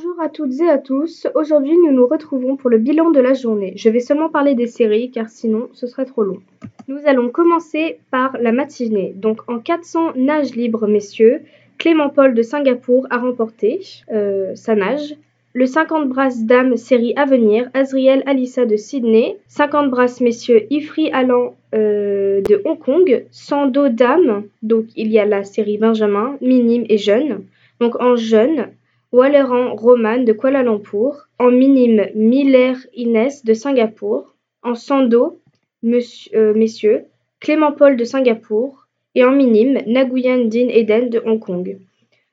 Bonjour à toutes et à tous, aujourd'hui nous nous retrouvons pour le bilan de la journée. Je vais seulement parler des séries car sinon ce serait trop long. Nous allons commencer par la matinée. Donc en 400 nage libre messieurs, Clément Paul de Singapour a remporté euh, sa nage. Le 50 brasses dames série à venir, Azriel Alissa de Sydney. 50 brasses messieurs, Ifri Allan euh, de Hong Kong. 100 dos dames, donc il y a la série Benjamin, minime et jeune. Donc en jeune, Walleran Roman de Kuala Lumpur. En minime, Miller Inès de Singapour. En sando, euh, messieurs, Clément Paul de Singapour. Et en minime, Nguyen Din Eden de Hong Kong.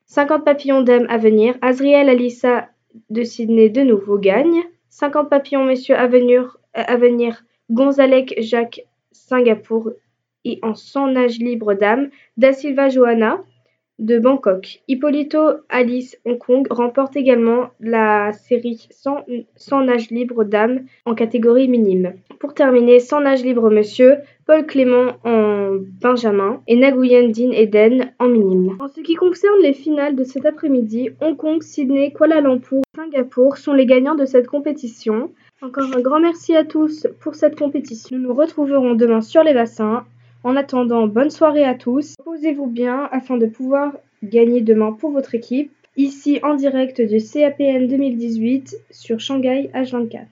50 papillons dames à venir, Azriel Alissa de Sydney de nouveau gagne. 50 papillons messieurs à venir, à venir Gonzalek Jacques Singapour et en 100 nage libre dames, Da Silva Johanna de Bangkok. Hippolito Alice Hong Kong remporte également la série 100, 100 nage libre dames en catégorie minime. Pour terminer, 100 nage libre monsieur, Paul Clément en Benjamin et Nguyen Din Eden en minime. En ce qui concerne les finales de cet après-midi, Hong Kong, Sydney, Kuala Lumpur, Singapour sont les gagnants de cette compétition. Encore un grand merci à tous pour cette compétition. Nous nous retrouverons demain sur les bassins. En attendant, bonne soirée à tous. Posez-vous bien afin de pouvoir gagner demain pour votre équipe. Ici en direct du CAPN 2018 sur Shanghai H24.